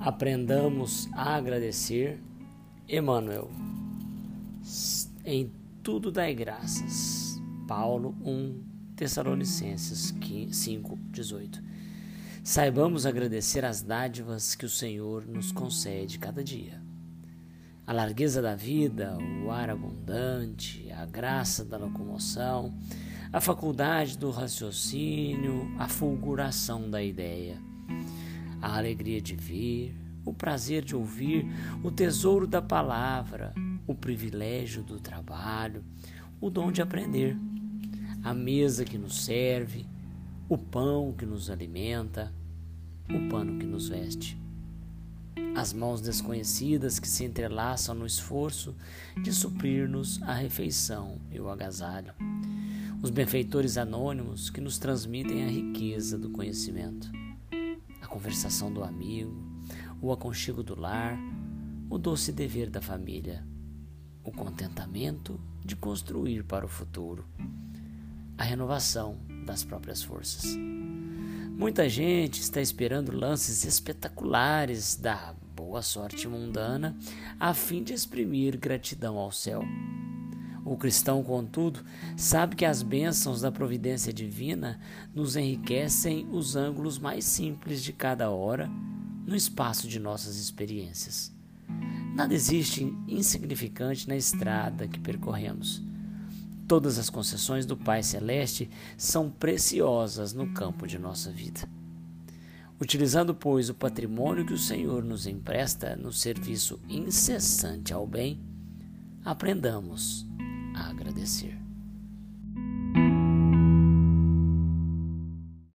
Aprendamos a agradecer. Emmanuel, em tudo dai graças. Paulo 1, Tessalonicenses 5, 18. Saibamos agradecer as dádivas que o Senhor nos concede cada dia. A largueza da vida, o ar abundante, a graça da locomoção, a faculdade do raciocínio, a fulguração da ideia a alegria de ver, o prazer de ouvir, o tesouro da palavra, o privilégio do trabalho, o dom de aprender, a mesa que nos serve, o pão que nos alimenta, o pano que nos veste. As mãos desconhecidas que se entrelaçam no esforço de suprir-nos a refeição e o agasalho. Os benfeitores anônimos que nos transmitem a riqueza do conhecimento conversação do amigo, o aconchego do lar, o doce dever da família, o contentamento de construir para o futuro, a renovação das próprias forças. Muita gente está esperando lances espetaculares da boa sorte mundana a fim de exprimir gratidão ao céu. O cristão, contudo, sabe que as bênçãos da providência divina nos enriquecem os ângulos mais simples de cada hora no espaço de nossas experiências. Nada existe insignificante na estrada que percorremos. Todas as concessões do Pai Celeste são preciosas no campo de nossa vida. Utilizando, pois, o patrimônio que o Senhor nos empresta no serviço incessante ao bem, aprendamos agradecer.